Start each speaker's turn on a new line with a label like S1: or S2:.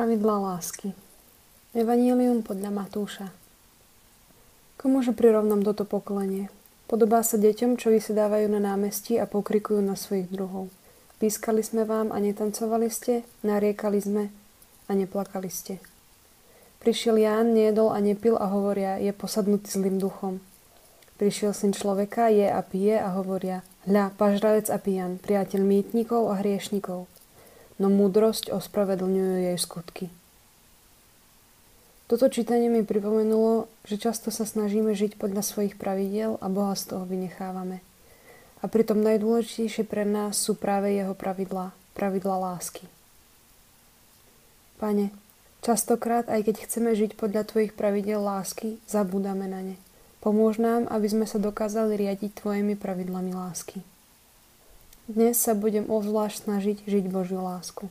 S1: Pravidla lásky Evanílium podľa Matúša Komuže prirovnám toto pokolenie? Podobá sa deťom, čo vysedávajú na námestí a pokrikujú na svojich druhov. Pískali sme vám a netancovali ste, nariekali sme a neplakali ste. Prišiel Ján, nejedol a nepil a hovoria, je posadnutý zlým duchom. Prišiel syn človeka, je a pije a hovoria, hľa, pažravec a pijan, priateľ mýtnikov a hriešnikov no múdrosť ospravedlňuje jej skutky. Toto čítanie mi pripomenulo, že často sa snažíme žiť podľa svojich pravidiel a Boha z toho vynechávame. A pritom najdôležitejšie pre nás sú práve jeho pravidlá, pravidlá lásky. Pane, častokrát, aj keď chceme žiť podľa Tvojich pravidel lásky, zabúdame na ne. Pomôž nám, aby sme sa dokázali riadiť Tvojimi pravidlami lásky. Dnes sa budem obzvlášť snažiť žiť Božiu lásku.